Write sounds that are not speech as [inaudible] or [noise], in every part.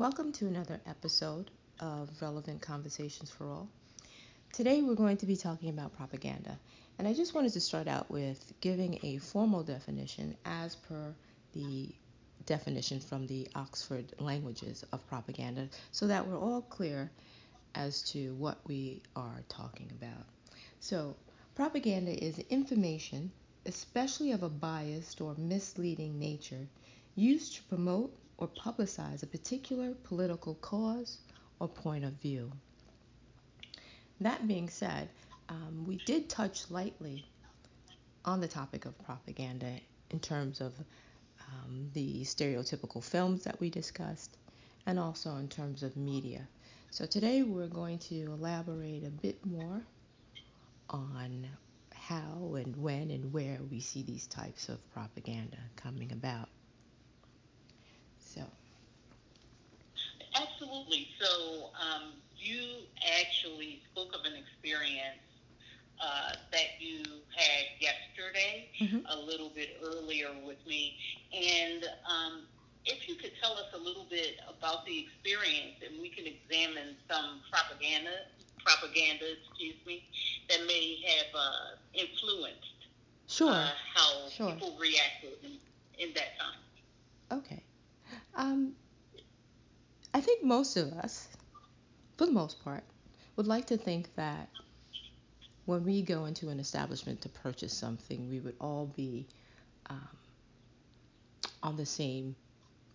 Welcome to another episode of Relevant Conversations for All. Today we're going to be talking about propaganda, and I just wanted to start out with giving a formal definition as per the definition from the Oxford Languages of propaganda so that we're all clear as to what we are talking about. So, propaganda is information, especially of a biased or misleading nature, used to promote or publicize a particular political cause or point of view. That being said, um, we did touch lightly on the topic of propaganda in terms of um, the stereotypical films that we discussed and also in terms of media. So today we're going to elaborate a bit more on how and when and where we see these types of propaganda coming about. So. Absolutely. So um, you actually spoke of an experience uh, that you had yesterday, mm-hmm. a little bit earlier with me, and um, if you could tell us a little bit about the experience, and we can examine some propaganda, propaganda, excuse me, that may have uh, influenced sure. uh, how sure. people reacted in, in that time. Okay. Um, I think most of us, for the most part, would like to think that when we go into an establishment to purchase something, we would all be um, on the same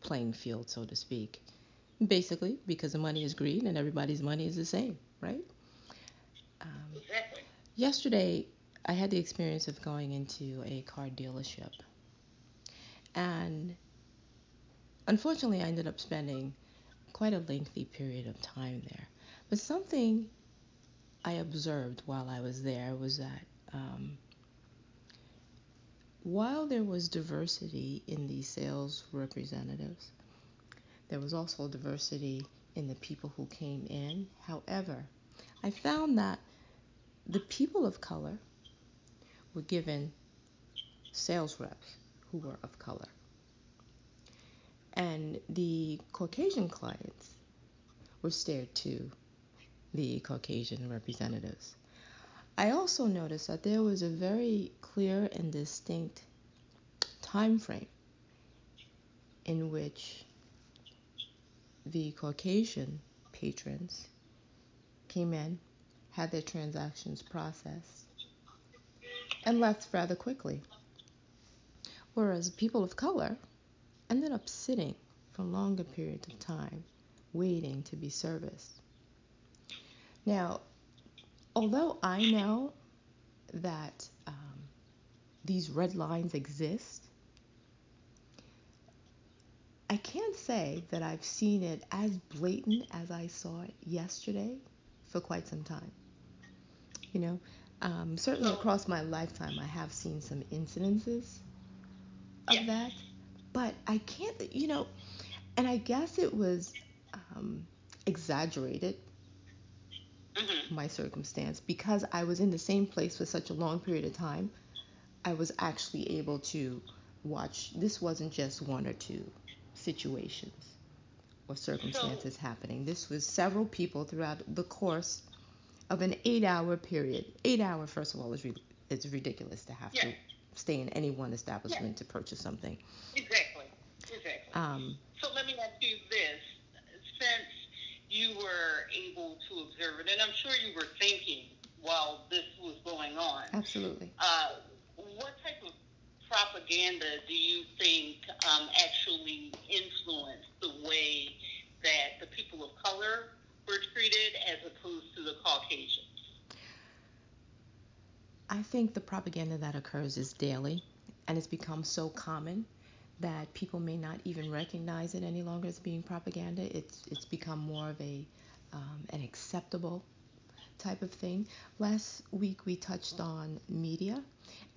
playing field, so to speak. Basically, because the money is green and everybody's money is the same, right? Um, exactly. Yesterday, I had the experience of going into a car dealership. And unfortunately, I ended up spending quite a lengthy period of time there. But something I observed while I was there was that um, while there was diversity in the sales representatives, there was also diversity in the people who came in. However, I found that the people of color were given sales reps who were of color. And the Caucasian clients were stared to the Caucasian representatives. I also noticed that there was a very clear and distinct time frame in which the Caucasian patrons came in, had their transactions processed, and left rather quickly. Whereas people of color ended up sitting for longer periods of time, waiting to be serviced. Now, although I know that um, these red lines exist, I can't say that I've seen it as blatant as I saw it yesterday for quite some time. You know, um, certainly across my lifetime, I have seen some incidences of yeah. that, but I can't, you know, and I guess it was um, exaggerated, mm-hmm. my circumstance, because I was in the same place for such a long period of time. I was actually able to watch, this wasn't just one or two situations or circumstances so, happening. This was several people throughout the course of an eight hour period. Eight hour, first of all, is, re- it's ridiculous to have yeah. to stay in any one establishment yeah. to purchase something. Exactly. Exactly. Um, so let me ask you you were able to observe it, and I'm sure you were thinking while this was going on. Absolutely. Uh, what type of propaganda do you think um, actually influenced the way that the people of color were treated as opposed to the Caucasians? I think the propaganda that occurs is daily and it's become so common that people may not even recognize it any longer as being propaganda. It's it's become more of a um, an acceptable type of thing. Last week we touched on media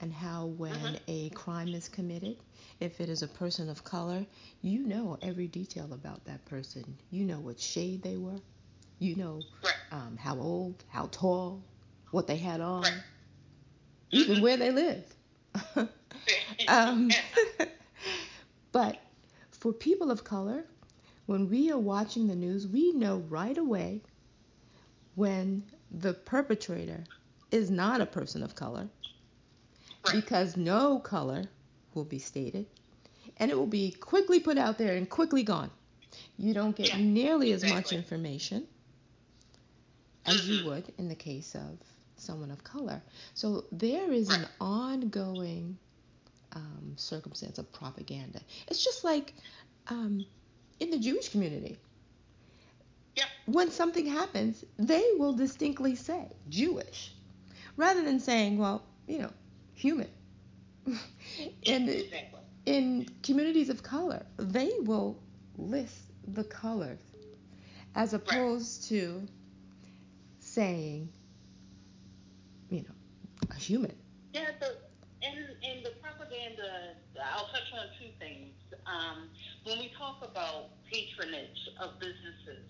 and how when mm-hmm. a crime is committed, if it is a person of color, you know every detail about that person. You know what shade they were. You know um, how old, how tall, what they had on, even mm-hmm. where they lived. [laughs] [laughs] um, [laughs] but for people of color, when we are watching the news, we know right away when the perpetrator is not a person of color because no color will be stated and it will be quickly put out there and quickly gone. You don't get yeah, nearly exactly. as much information as you would in the case of someone of color. So there is an ongoing um, circumstance of propaganda. It's just like um, in the Jewish community. Yeah. When something happens, they will distinctly say Jewish, rather than saying, well, you know, human. [laughs] and exactly. in communities of color, they will list the colors as opposed right. to saying, you know, a human. Yeah, the, and, and the propaganda, I'll touch on two things. Um, when we talk about patronage of businesses,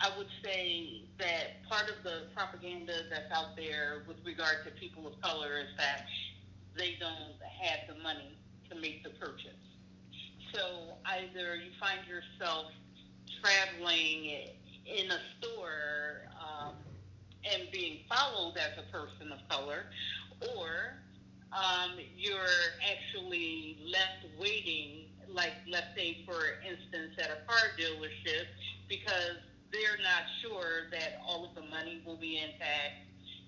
I would say that part of the propaganda that's out there with regard to people of color is that they don't have the money to make the purchase. So either you find yourself traveling in a store um, and being followed as a person of color, or um, you're actually left waiting, like let's say for instance at a car dealership, because they're not sure that all of the money will be intact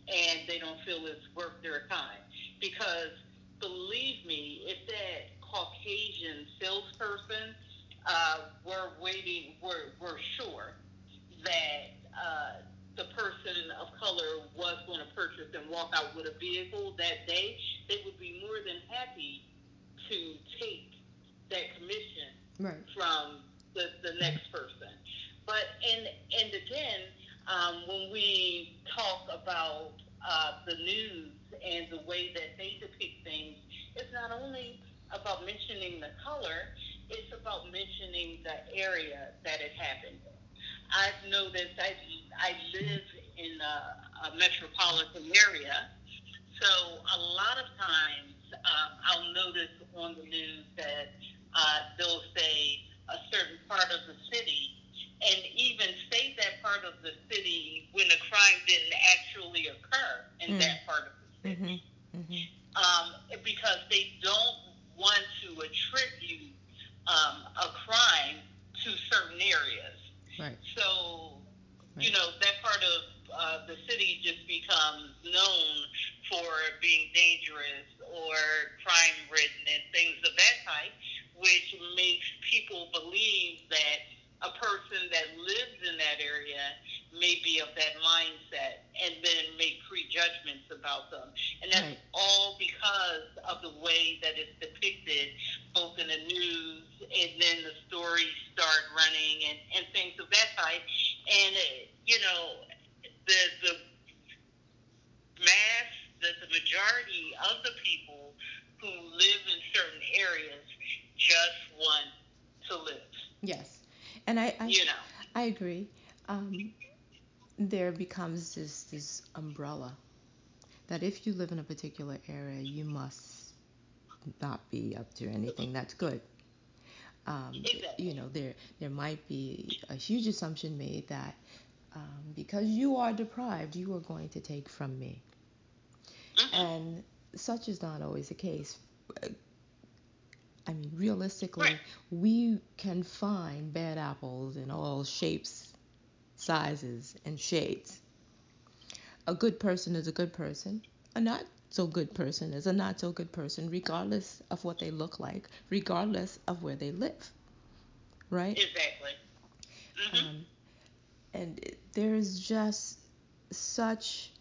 and they don't feel it's worth their time. Because believe me, if that Caucasian salesperson uh, were waiting, were, were sure that uh, the person of color was going to purchase and walk out with a vehicle that day, they would be more than happy to take that commission right. from the, the next person. But and and again, um, when we talk about uh, the news and the way that they depict things, it's not only about mentioning the color; it's about mentioning the area that it happened I've noticed I, I live in a, a metropolitan area, so a lot of times uh, I'll notice on the news that uh, they'll say a certain part of the city and even state that part of the city when a crime didn't actually occur in mm. that part of the city. Mm-hmm. Mm-hmm. Um, because they don't want to attribute um, a crime to certain areas. Right. So, right. you know, that part of uh, the city just becomes known for being dangerous or crime ridden and things of that type, which makes people believe that a person that lives in that area may be of that mindset and then make prejudgments about them. And that's right. all because of the way that it's depicted both in the news and then the stories start running and, and things of that type. And, uh, you know, the, the mass, the, the majority of the people who live in certain areas just want to live. Yes. And I, I, you know. I agree. Um, there becomes this, this umbrella that if you live in a particular area, you must not be up to anything that's good. Um, you know, there there might be a huge assumption made that um, because you are deprived, you are going to take from me, mm-hmm. and such is not always the case. I mean, realistically, we can find bad apples in all shapes, sizes, and shades. A good person is a good person. A not so good person is a not so good person, regardless of what they look like, regardless of where they live. Right? Exactly. Mm-hmm. Um, and there's just such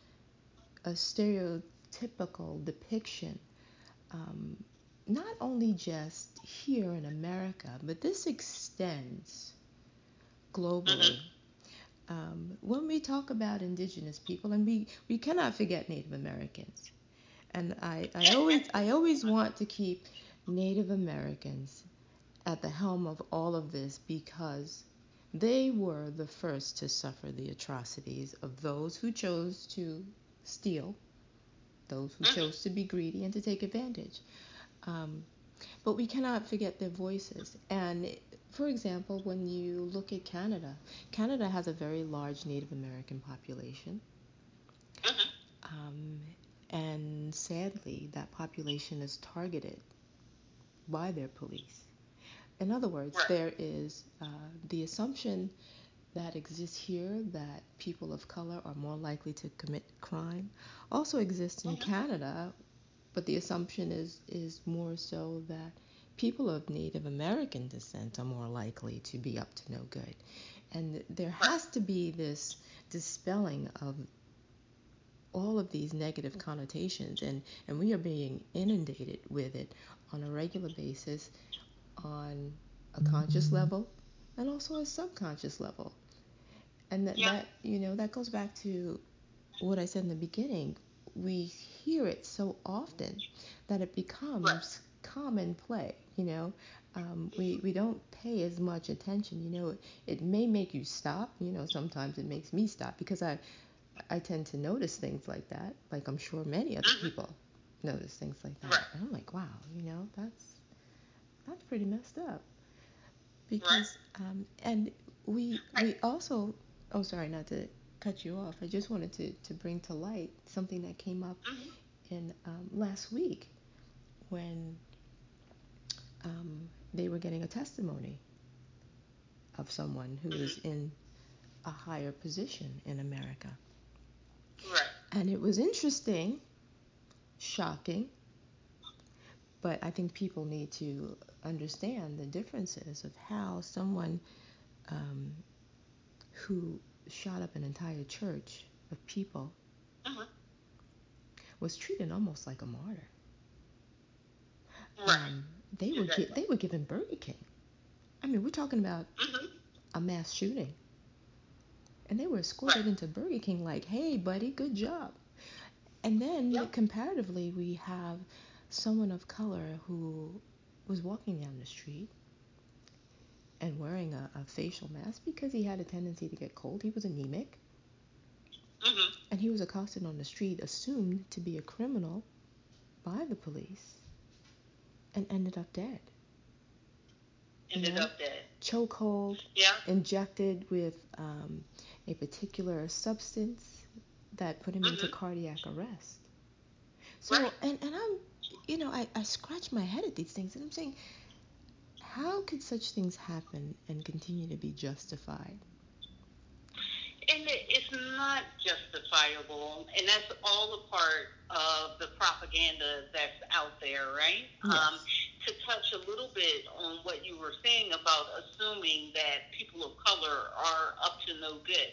a stereotypical depiction, um, not only just here in America, but this extends globally. Mm-hmm. Um, when we talk about indigenous people, and we, we cannot forget Native Americans, and I, I always I always want to keep Native Americans at the helm of all of this because they were the first to suffer the atrocities of those who chose to steal, those who mm-hmm. chose to be greedy and to take advantage. Um, but we cannot forget their voices. And for example, when you look at Canada, Canada has a very large Native American population. Mm-hmm. Um, and sadly, that population is targeted by their police. In other words, right. there is uh, the assumption that exists here that people of color are more likely to commit crime also exists in mm-hmm. Canada, but the assumption is is more so that people of Native American descent are more likely to be up to no good. And there has to be this dispelling of all of these negative connotations and, and we are being inundated with it on a regular basis on a conscious mm-hmm. level and also a subconscious level. And that, yeah. that you know that goes back to what I said in the beginning. We hear it so often that it becomes. Common play. You know, um, we we don't pay as much attention. You know, it, it may make you stop. You know, sometimes it makes me stop because I I tend to notice things like that. Like I'm sure many other mm-hmm. people notice things like that. And I'm like, wow, you know, that's that's pretty messed up. Because um, and we we also oh sorry not to cut you off. I just wanted to to bring to light something that came up mm-hmm. in um, last week when um, they were getting a testimony of someone who mm-hmm. in a higher position in America. Right. And it was interesting, shocking, but I think people need to understand the differences of how someone um, who shot up an entire church of people uh-huh. was treated almost like a martyr. Right. Um, they were gi- they were given Burger King. I mean, we're talking about mm-hmm. a mass shooting, and they were escorted right. into Burger King like, "Hey, buddy, good job." And then yep. comparatively, we have someone of color who was walking down the street and wearing a, a, facial mask because he had a tendency to get cold. He was anemic. Mm-hmm. And he was accosted on the street, assumed to be a criminal by the police, and ended up dead. Ended you know? up dead. Chokehold. Yeah. Injected with um, a particular substance that put him mm-hmm. into cardiac arrest. So, right. and, and I'm, you know, I, I scratch my head at these things and I'm saying, how could such things happen and continue to be justified? Not justifiable, and that's all a part of the propaganda that's out there, right? Yes. Um, to touch a little bit on what you were saying about assuming that people of color are up to no good.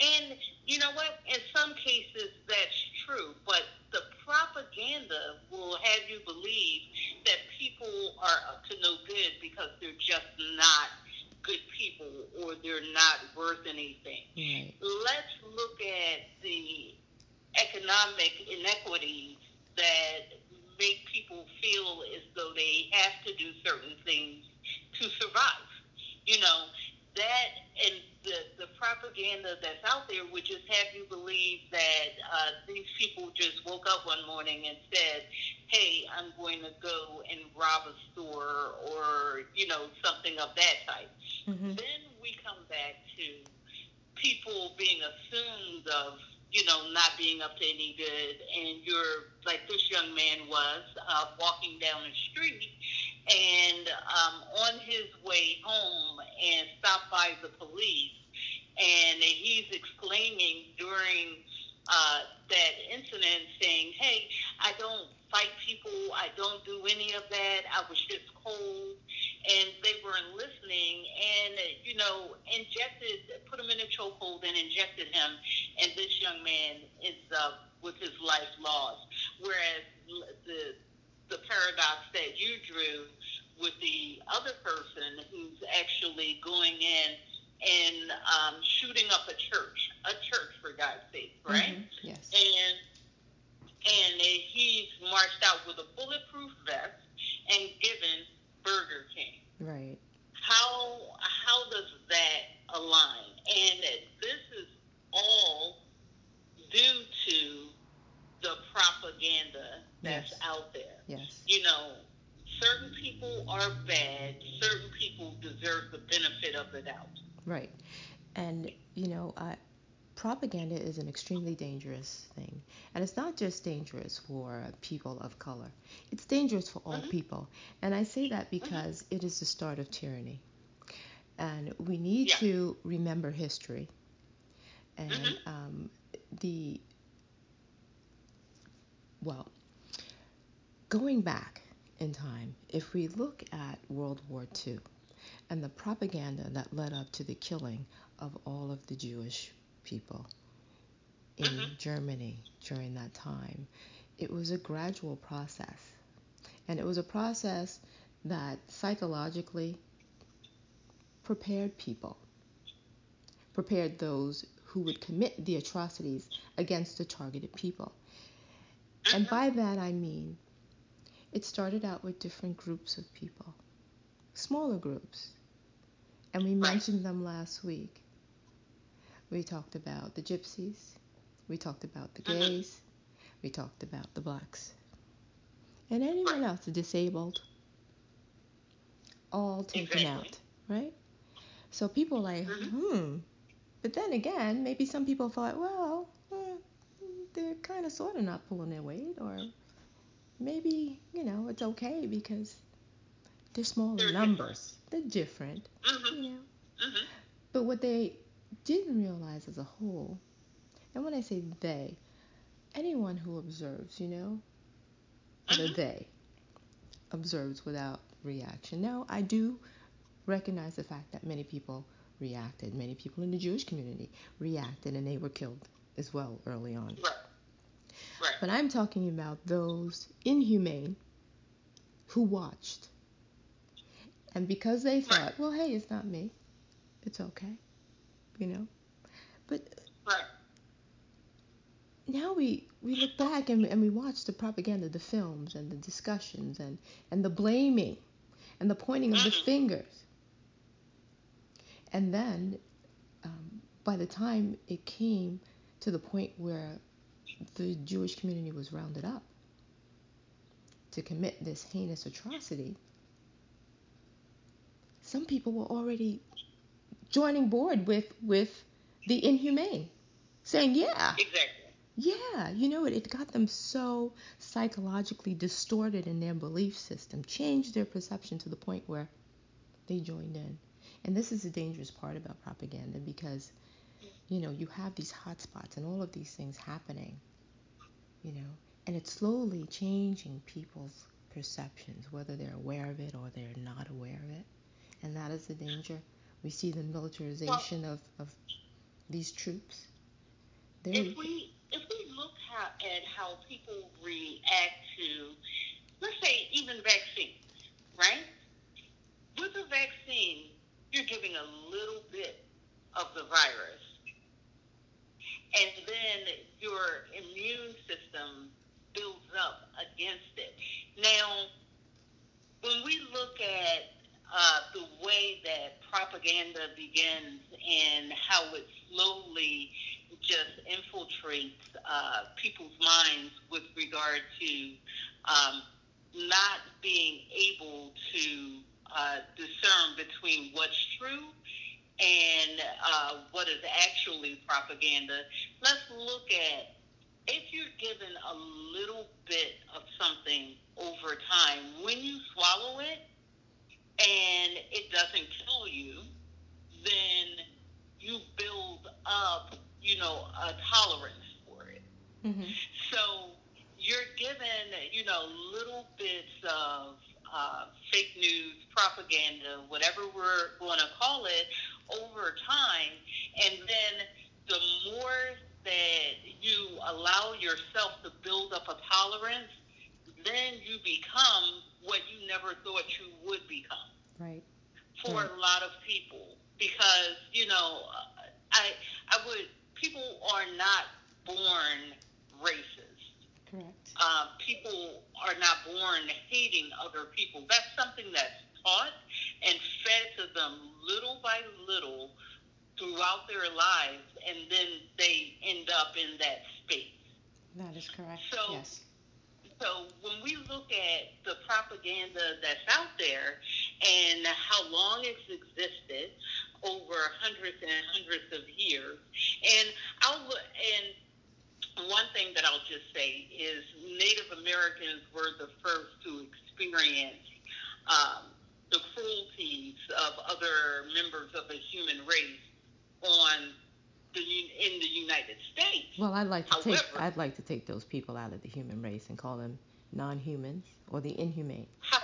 And you know what? In some cases, that's true, but the propaganda will have you believe that people are up to no good because they're just not good people or they're not worth anything. Right. Let's look at the economic inequities that make people feel as though they have to do certain things to survive. You know, that and the, the propaganda that's out there would just have you believe that uh, these people just woke up one morning and said, hey, I'm going to go and rob a store or, you know, something of that type. Mm-hmm. Then we come back to people being assumed of, you know, not being up to any good. And you're, like this young man was, uh, walking down the street and um, on his way home and stopped by the police. And he's exclaiming during uh, that incident, saying, "Hey, I don't fight people. I don't do any of that. I was just cold." And they weren't listening, and you know, injected, put him in a chokehold, and injected him. And this young man is uh, with his life lost. Whereas the the paradox that you drew with the other person who's actually going in and um, shooting up a church, a church for God's sake, right? Mm-hmm. Yes. And and he's marched out with a bulletproof vest and given Burger King. Right. How how does that align? And this is all due to the propaganda that's yes. out there. Yes. You know, certain people are bad, certain people deserve the benefit of the doubt. Right. And, you know, uh, propaganda is an extremely dangerous thing. And it's not just dangerous for people of color, it's dangerous for all mm-hmm. people. And I say that mm-hmm. because mm-hmm. it is the start of tyranny. And we need yeah. to remember history. And mm-hmm. um, the, well, going back in time, if we look at World War II and the propaganda that led up to the killing of all of the Jewish people in mm-hmm. Germany during that time. It was a gradual process. And it was a process that psychologically prepared people, prepared those who would commit the atrocities against the targeted people. And by mm-hmm. that I mean it started out with different groups of people, smaller groups. And we mentioned them last week. We talked about the gypsies. We talked about the mm-hmm. gays. We talked about the blacks. And anyone else, the disabled, all taken exactly. out, right? So people like, mm-hmm. hmm. But then again, maybe some people thought, well, eh, they're kind of sort of not pulling their weight, or maybe, you know, it's okay because they're smaller they're numbers. Different. They're different, mm-hmm. you know. Mm-hmm. But what they didn't realize as a whole, and when I say they, anyone who observes, you know, mm-hmm. the they observes without reaction. Now, I do recognize the fact that many people reacted. Many people in the Jewish community reacted and they were killed as well early on. Right. Right. But I'm talking about those inhumane who watched. And because they thought, right. well, hey, it's not me, it's okay you know. But right. now we we look back and, and we watch the propaganda, the films, and the discussions, and and the blaming, and the pointing of the mm-hmm. fingers. And then, um, by the time it came to the point where the Jewish community was rounded up to commit this heinous atrocity, some people were already joining board with with the inhumane, saying, "Yeah, exactly, yeah." You know, it, it got them so psychologically distorted in their belief system, changed their perception to the point where they joined in. And this is the dangerous part about propaganda because, you know, you have these hotspots and all of these things happening, you know, and it's slowly changing people's perceptions, whether they're aware of it or they're not aware of it. And that is the danger we see the militarization well, of, of these troops. There if we if we look how, at how people react to, let's say, even vaccines, right? With a vaccine, you're giving a little bit of the virus, and then your immune system builds up against it. Now, when we look at uh, the way that propaganda begins and how it slowly just infiltrates uh, people's minds with regard to um, not being able to uh, discern between what's true and uh, what is actually propaganda. Let's look at if you're given a little bit of something over time, when you swallow it, and it doesn't kill you, then you build up, you know, a tolerance for it. Mm-hmm. So you're given, you know, little bits of uh, fake news, propaganda, whatever we're going to call it, over time, and then the more that you allow yourself to build up a tolerance, then you become what you never thought you would become. Right. For right. a lot of people, because you know, I I would people are not born racist. Correct. Uh, people are not born hating other people. That's something that's taught and fed to them little by little throughout their lives, and then they end up in that space. That is correct. So, yes. So when we look at the propaganda that's out there and how long it's existed, over hundreds and hundreds of years. And I'll and one thing that I'll just say is Native Americans were the first to experience um, the cruelties of other members of the human race on the in the United States. Well, I'd like to However, take I'd like to take those people out of the human race and call them non-humans or the inhumane. How,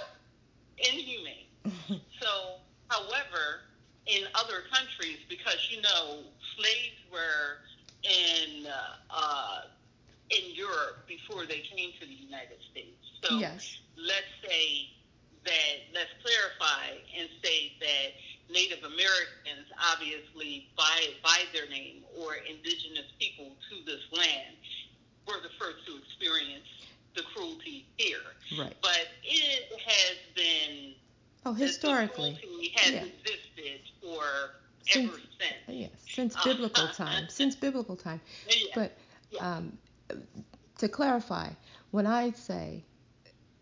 inhumane. [laughs] so, however, in other countries, because you know, slaves were in uh, uh, in Europe before they came to the United States. So, yes. let's say that let's clarify and say that Native Americans, obviously by by their name or indigenous people to this land, were the first to experience the cruelty here. Right. But it has been oh historically has yeah. existed for since, ever since. Yes, since biblical [laughs] time. since biblical time. Yeah. But um, to clarify, when I say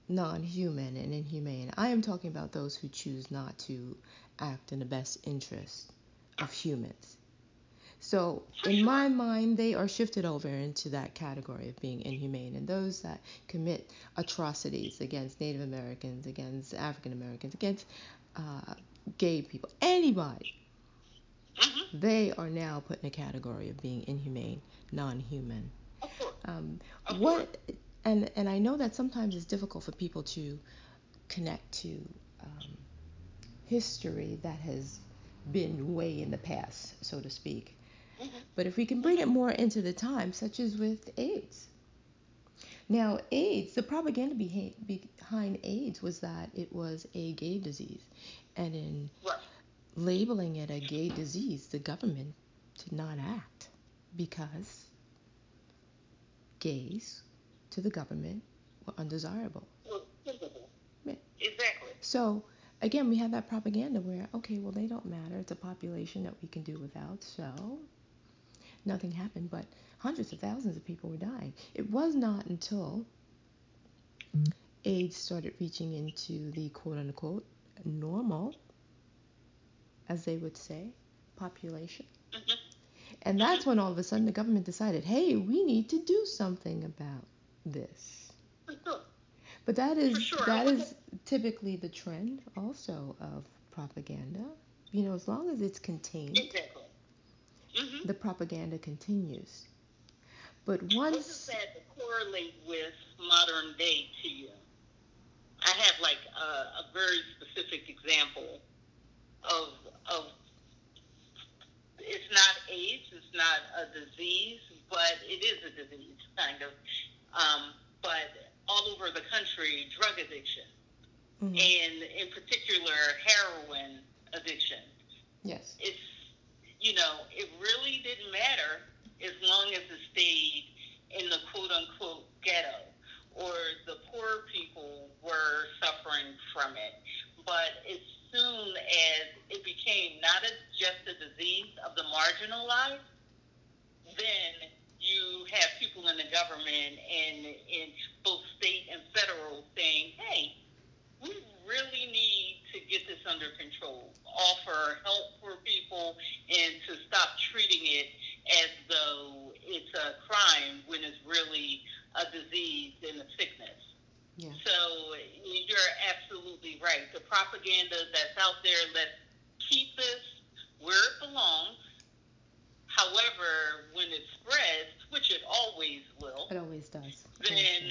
non-human and inhumane, I am talking about those who choose not to act in the best interest of humans. So, in my mind, they are shifted over into that category of being inhumane. And those that commit atrocities against Native Americans, against African Americans, against uh, gay people, anybody, mm-hmm. they are now put in a category of being inhumane, non human. Um, what and and I know that sometimes it's difficult for people to connect to um, history that has been way in the past, so to speak. Mm-hmm. But if we can bring it more into the time, such as with AIDS. Now, AIDS, the propaganda behind AIDS was that it was a gay disease. And in labeling it a gay disease, the government did not act because gays to the government were undesirable. Well. Exactly. So, again, we have that propaganda where, okay, well, they don't matter. It's a population that we can do without. So, nothing happened, but hundreds of thousands of people were dying. It was not until AIDS started reaching into the quote unquote normal, as they would say, population. Mm-hmm. And that's when all of a sudden the government decided, hey, we need to do something about this. But that is sure. that is typically the trend also of propaganda. You know, as long as it's contained, exactly. mm-hmm. the propaganda continues. But once what does that correlate with modern day to you? I have like a, a very specific example of of it's not AIDS, it's not a disease, but it is a disease, kind of. Um, but all over the country, drug addiction, mm-hmm. and in particular, heroin addiction. Yes. It's, you know, it really didn't matter as long as it stayed in the quote unquote ghetto or the poor people were suffering from it. But as soon as it became not a, just a disease of the marginalized, then have people in the government and in both state and federal saying, hey, we really need to get this under control, offer help for people, and to stop treating it as though it's a crime when it's really a disease and a sickness. Yeah. So you're absolutely right. The propaganda that's out there, let's keep this where it belongs However, when it spreads, which it always will, it always does. Then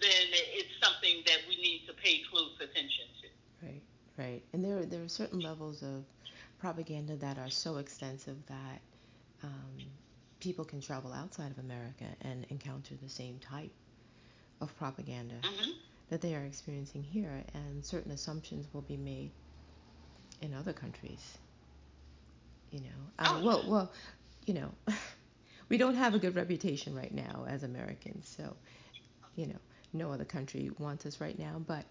then it's something that we need to pay close attention to. Right, right. And there there are certain levels of propaganda that are so extensive that um, people can travel outside of America and encounter the same type of propaganda mm-hmm. that they are experiencing here, and certain assumptions will be made in other countries. You know, uh, well, well, you know, [laughs] we don't have a good reputation right now as Americans. So, you know, no other country wants us right now. But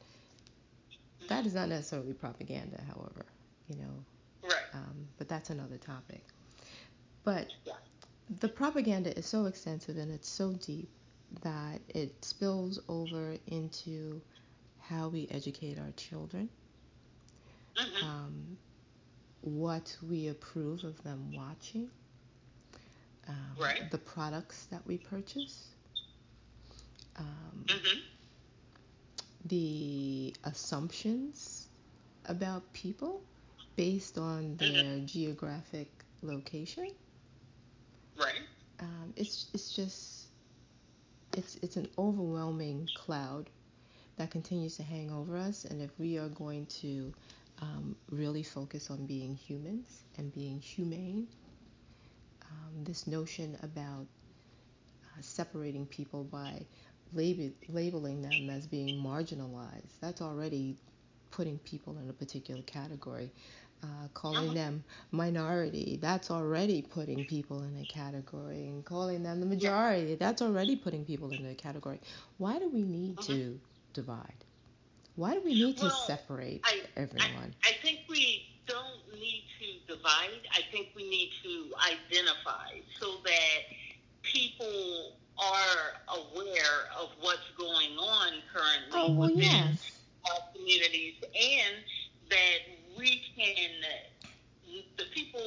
that is not necessarily propaganda, however, you know. Right. Um, but that's another topic. But yeah. the propaganda is so extensive and it's so deep that it spills over into how we educate our children. Mm-hmm. Um, what we approve of them watching, um, right. the products that we purchase, um, mm-hmm. the assumptions about people based on their mm-hmm. geographic location. Right. Um, it's it's just it's it's an overwhelming cloud that continues to hang over us, and if we are going to um, really focus on being humans and being humane, um, this notion about uh, separating people by lab- labeling them as being marginalized, that's already putting people in a particular category uh, calling them minority, that's already putting people in a category, and calling them the majority, that's already putting people in a category. Why do we need uh-huh. to divide? Why do we need well, to separate I, everyone? I, I think we don't need to divide. I think we need to identify so that people are aware of what's going on currently oh, well, within yes. our communities and that we can, the people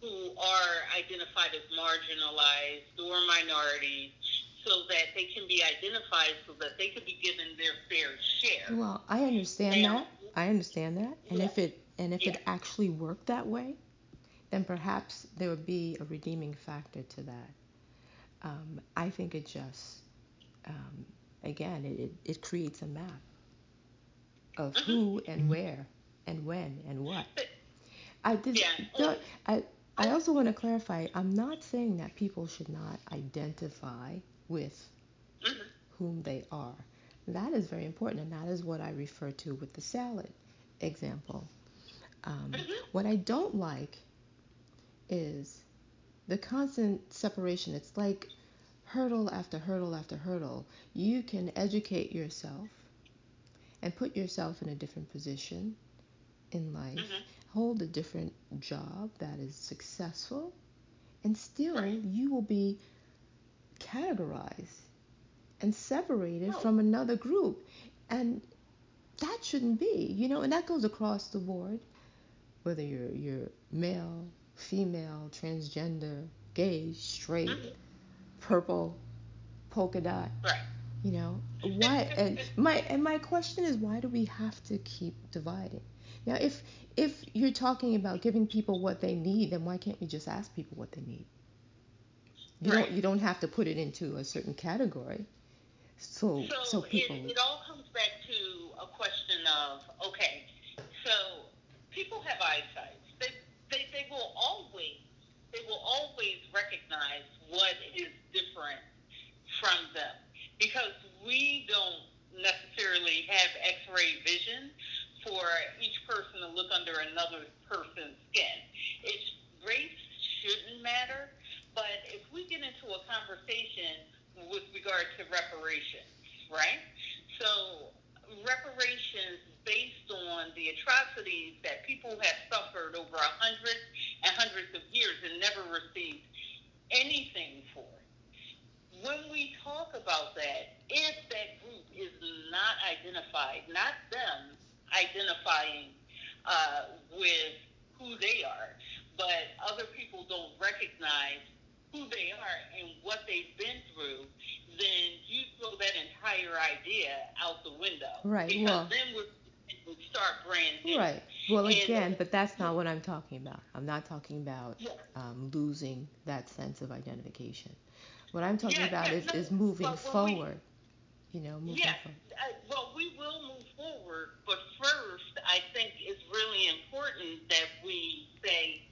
who are identified as marginalized or minorities, so that they can be identified so that they can be given their fair share. Well, I understand and, that. I understand that. And yeah. if it and if yeah. it actually worked that way, then perhaps there would be a redeeming factor to that. Um, I think it just, um, again, it, it creates a map of mm-hmm. who and where and when and what. I did. Yeah. I I also want to clarify. I'm not saying that people should not identify with mm-hmm. whom they are. That is very important, and that is what I refer to with the salad example. Um, mm-hmm. What I don't like is the constant separation. It's like hurdle after hurdle after hurdle. You can educate yourself and put yourself in a different position in life, mm-hmm. hold a different job that is successful, and still right. you will be categorized and separated oh. from another group. And that shouldn't be, you know, and that goes across the board, whether you're you're male, female, transgender, gay, straight, mm-hmm. purple, polka dot. Right. You know, why and my and my question is why do we have to keep dividing? Now, if if you're talking about giving people what they need, then why can't we just ask people what they need? You right. don't you don't have to put it into a certain category. So so, so people. It, it all comes back to a question of okay, people have eyesight. They they, they will always they will always recognize what is different from them because we don't necessarily have X-ray vision for each person to look under another person's skin. It's race shouldn't matter, but if we get into a conversation with regard to reparations, right? So reparations the atrocities that people have suffered over hundreds and hundreds of years and never received anything for. When we talk about that, if that group is not identified, not them, identifying uh, with who they are, but other people don't recognize who they are and what they've been through, then you throw that entire idea out the window. Right. Because well, then we start branding. Right. Well, and, again, but that's not what I'm talking about. I'm not talking about yeah. um, losing that sense of identification. What I'm talking yeah, about yeah, is, no, is moving forward. We, you know, moving yeah, forward. Uh, well, we will move forward, but first, I think it's really important that we say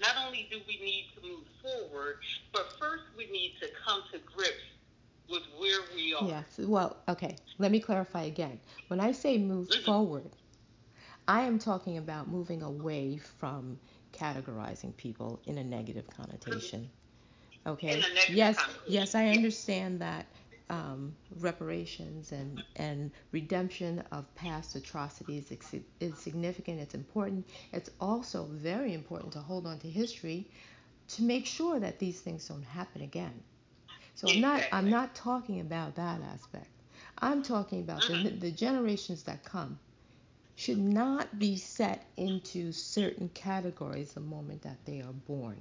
not only do we need to move forward, but first we need to come to grips with where we are. Yes. Well, okay. Let me clarify again. When I say move mm-hmm. forward, I am talking about moving away from categorizing people in a negative connotation. Okay. yes. Yes, I understand that um, reparations and, and redemption of past atrocities is significant. It's important. It's also very important to hold on to history to make sure that these things don't happen again. So I'm not I'm not talking about that aspect. I'm talking about the, the generations that come should not be set into certain categories the moment that they are born.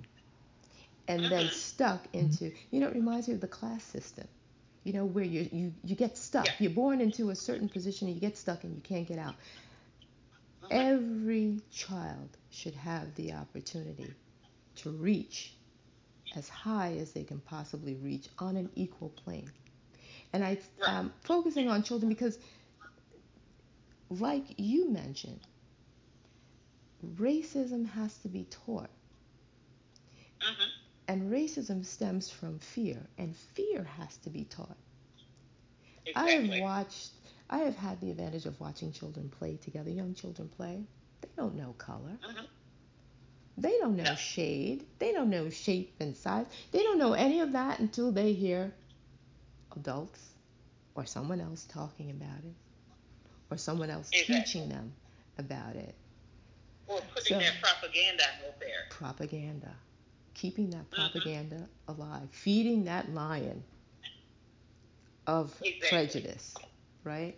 And then stuck into you know it reminds me of the class system. You know where you you, you get stuck. Yeah. you're born into a certain position and you get stuck and you can't get out. Every child should have the opportunity to reach as high as they can possibly reach on an equal plane. And i am um, focusing on children because like you mentioned racism has to be taught Mhm. and racism stems from fear and fear has to be taught I have watched, I have had the advantage of watching children play together, young children play. They don't know color. Mhm. They don't know No. shade. They don't know shape and size. They don't know any of that until they hear adults or someone else talking about it or someone else Exactly. teaching them about it. Or putting So- that propaganda out there. Propaganda. Keeping that Mhm. propaganda alive. Feeding that lion of Exactly. prejudice, right?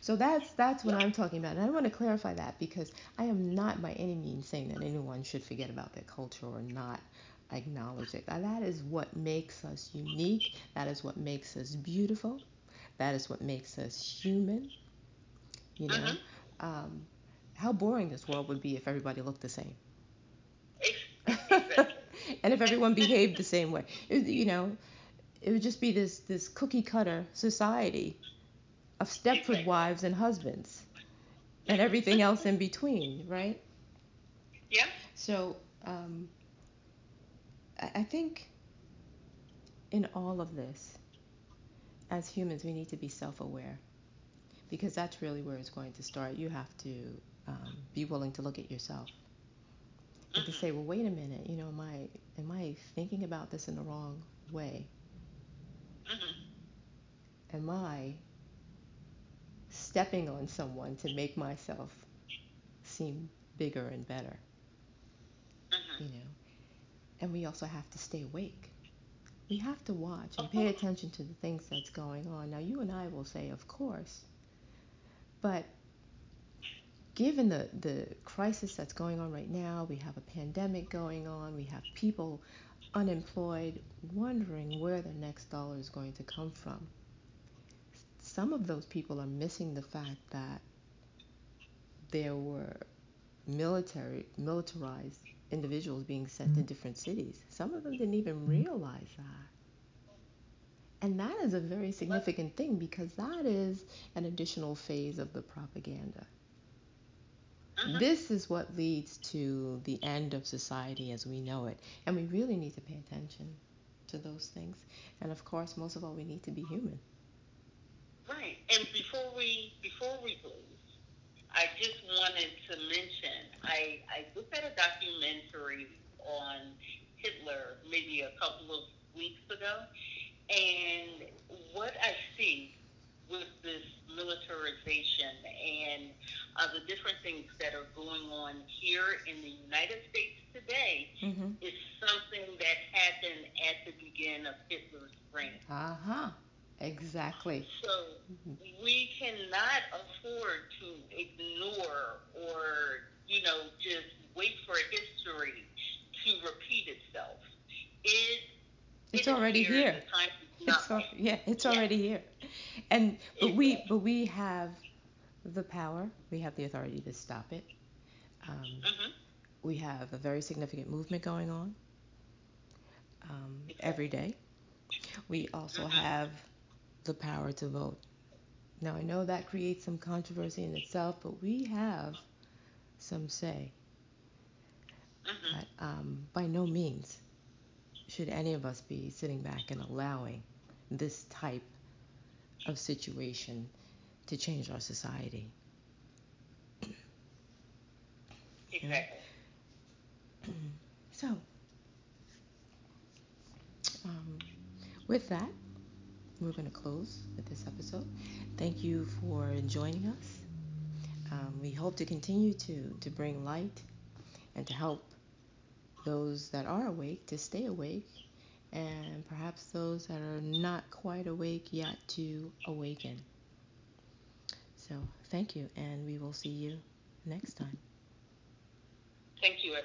So that's that's what I'm talking about. And I want to clarify that because I am not by any means saying that anyone should forget about their culture or not acknowledge it. That is what makes us unique. That is what makes us beautiful. That is what makes us human. You know, Mhm. um, how boring this world would be if everybody looked the same. [laughs] And if everyone behaved the same way, it, you know, it would just be this this cookie cutter society of Stepford wives and husbands, and everything [laughs] else in between, right? Yeah. So um, I, I think in all of this, as humans, we need to be self-aware because that's really where it's going to start. You have to um, be willing to look at yourself and to Mhm. say, well, wait a minute, you know, am I am I thinking about this in the wrong way? Mhm. Am I stepping on someone to make myself seem bigger and better? Mhm. You know, and we also have to stay awake. We have to watch and pay attention to the things that's going on. Now, you and I will say, of course, but given the, the crisis that's going on right now, we have a pandemic going on, we have people unemployed, wondering where their next dollar is going to come from. Some of those people are missing the fact that there were military, militarized individuals being sent to mm-hmm. different cities. Some of them didn't even realize that. And that is a very significant thing because that is an additional phase of the propaganda. Mhm. This is what leads to the end of society as we know it. And we really need to pay attention to those things. And of course, most of all, we need to be human. Right. And before we before we leave, I just wanted to mention I I looked at a documentary on Hitler maybe a couple of weeks ago, and what I see with this militarization and uh, the different things that are going on here in the United States today Mm-hmm. is something that happened at the beginning of Hitler's reign. Uh huh. Exactly. So we cannot afford to ignore or, you know, just wait for history to repeat itself. It, It's it already here. The time is not It's al- yeah, it's already here. And but we but we have the power. We have the authority to stop it. Um, hmm we have a very significant movement going on um, every day. We also Mhm. have the power to vote. Now, I know that creates some controversy in itself, but we have some say. hmm But um, by no means should any of us be sitting back and allowing this type of situation to change our society. Exactly. So, um, with that, we're going to close with this episode. Thank you for joining us. Um, we hope to continue to, to bring light and to help those that are awake to stay awake, and perhaps those that are not quite awake yet to awaken. So, thank you, and we will see you next time. Thank you.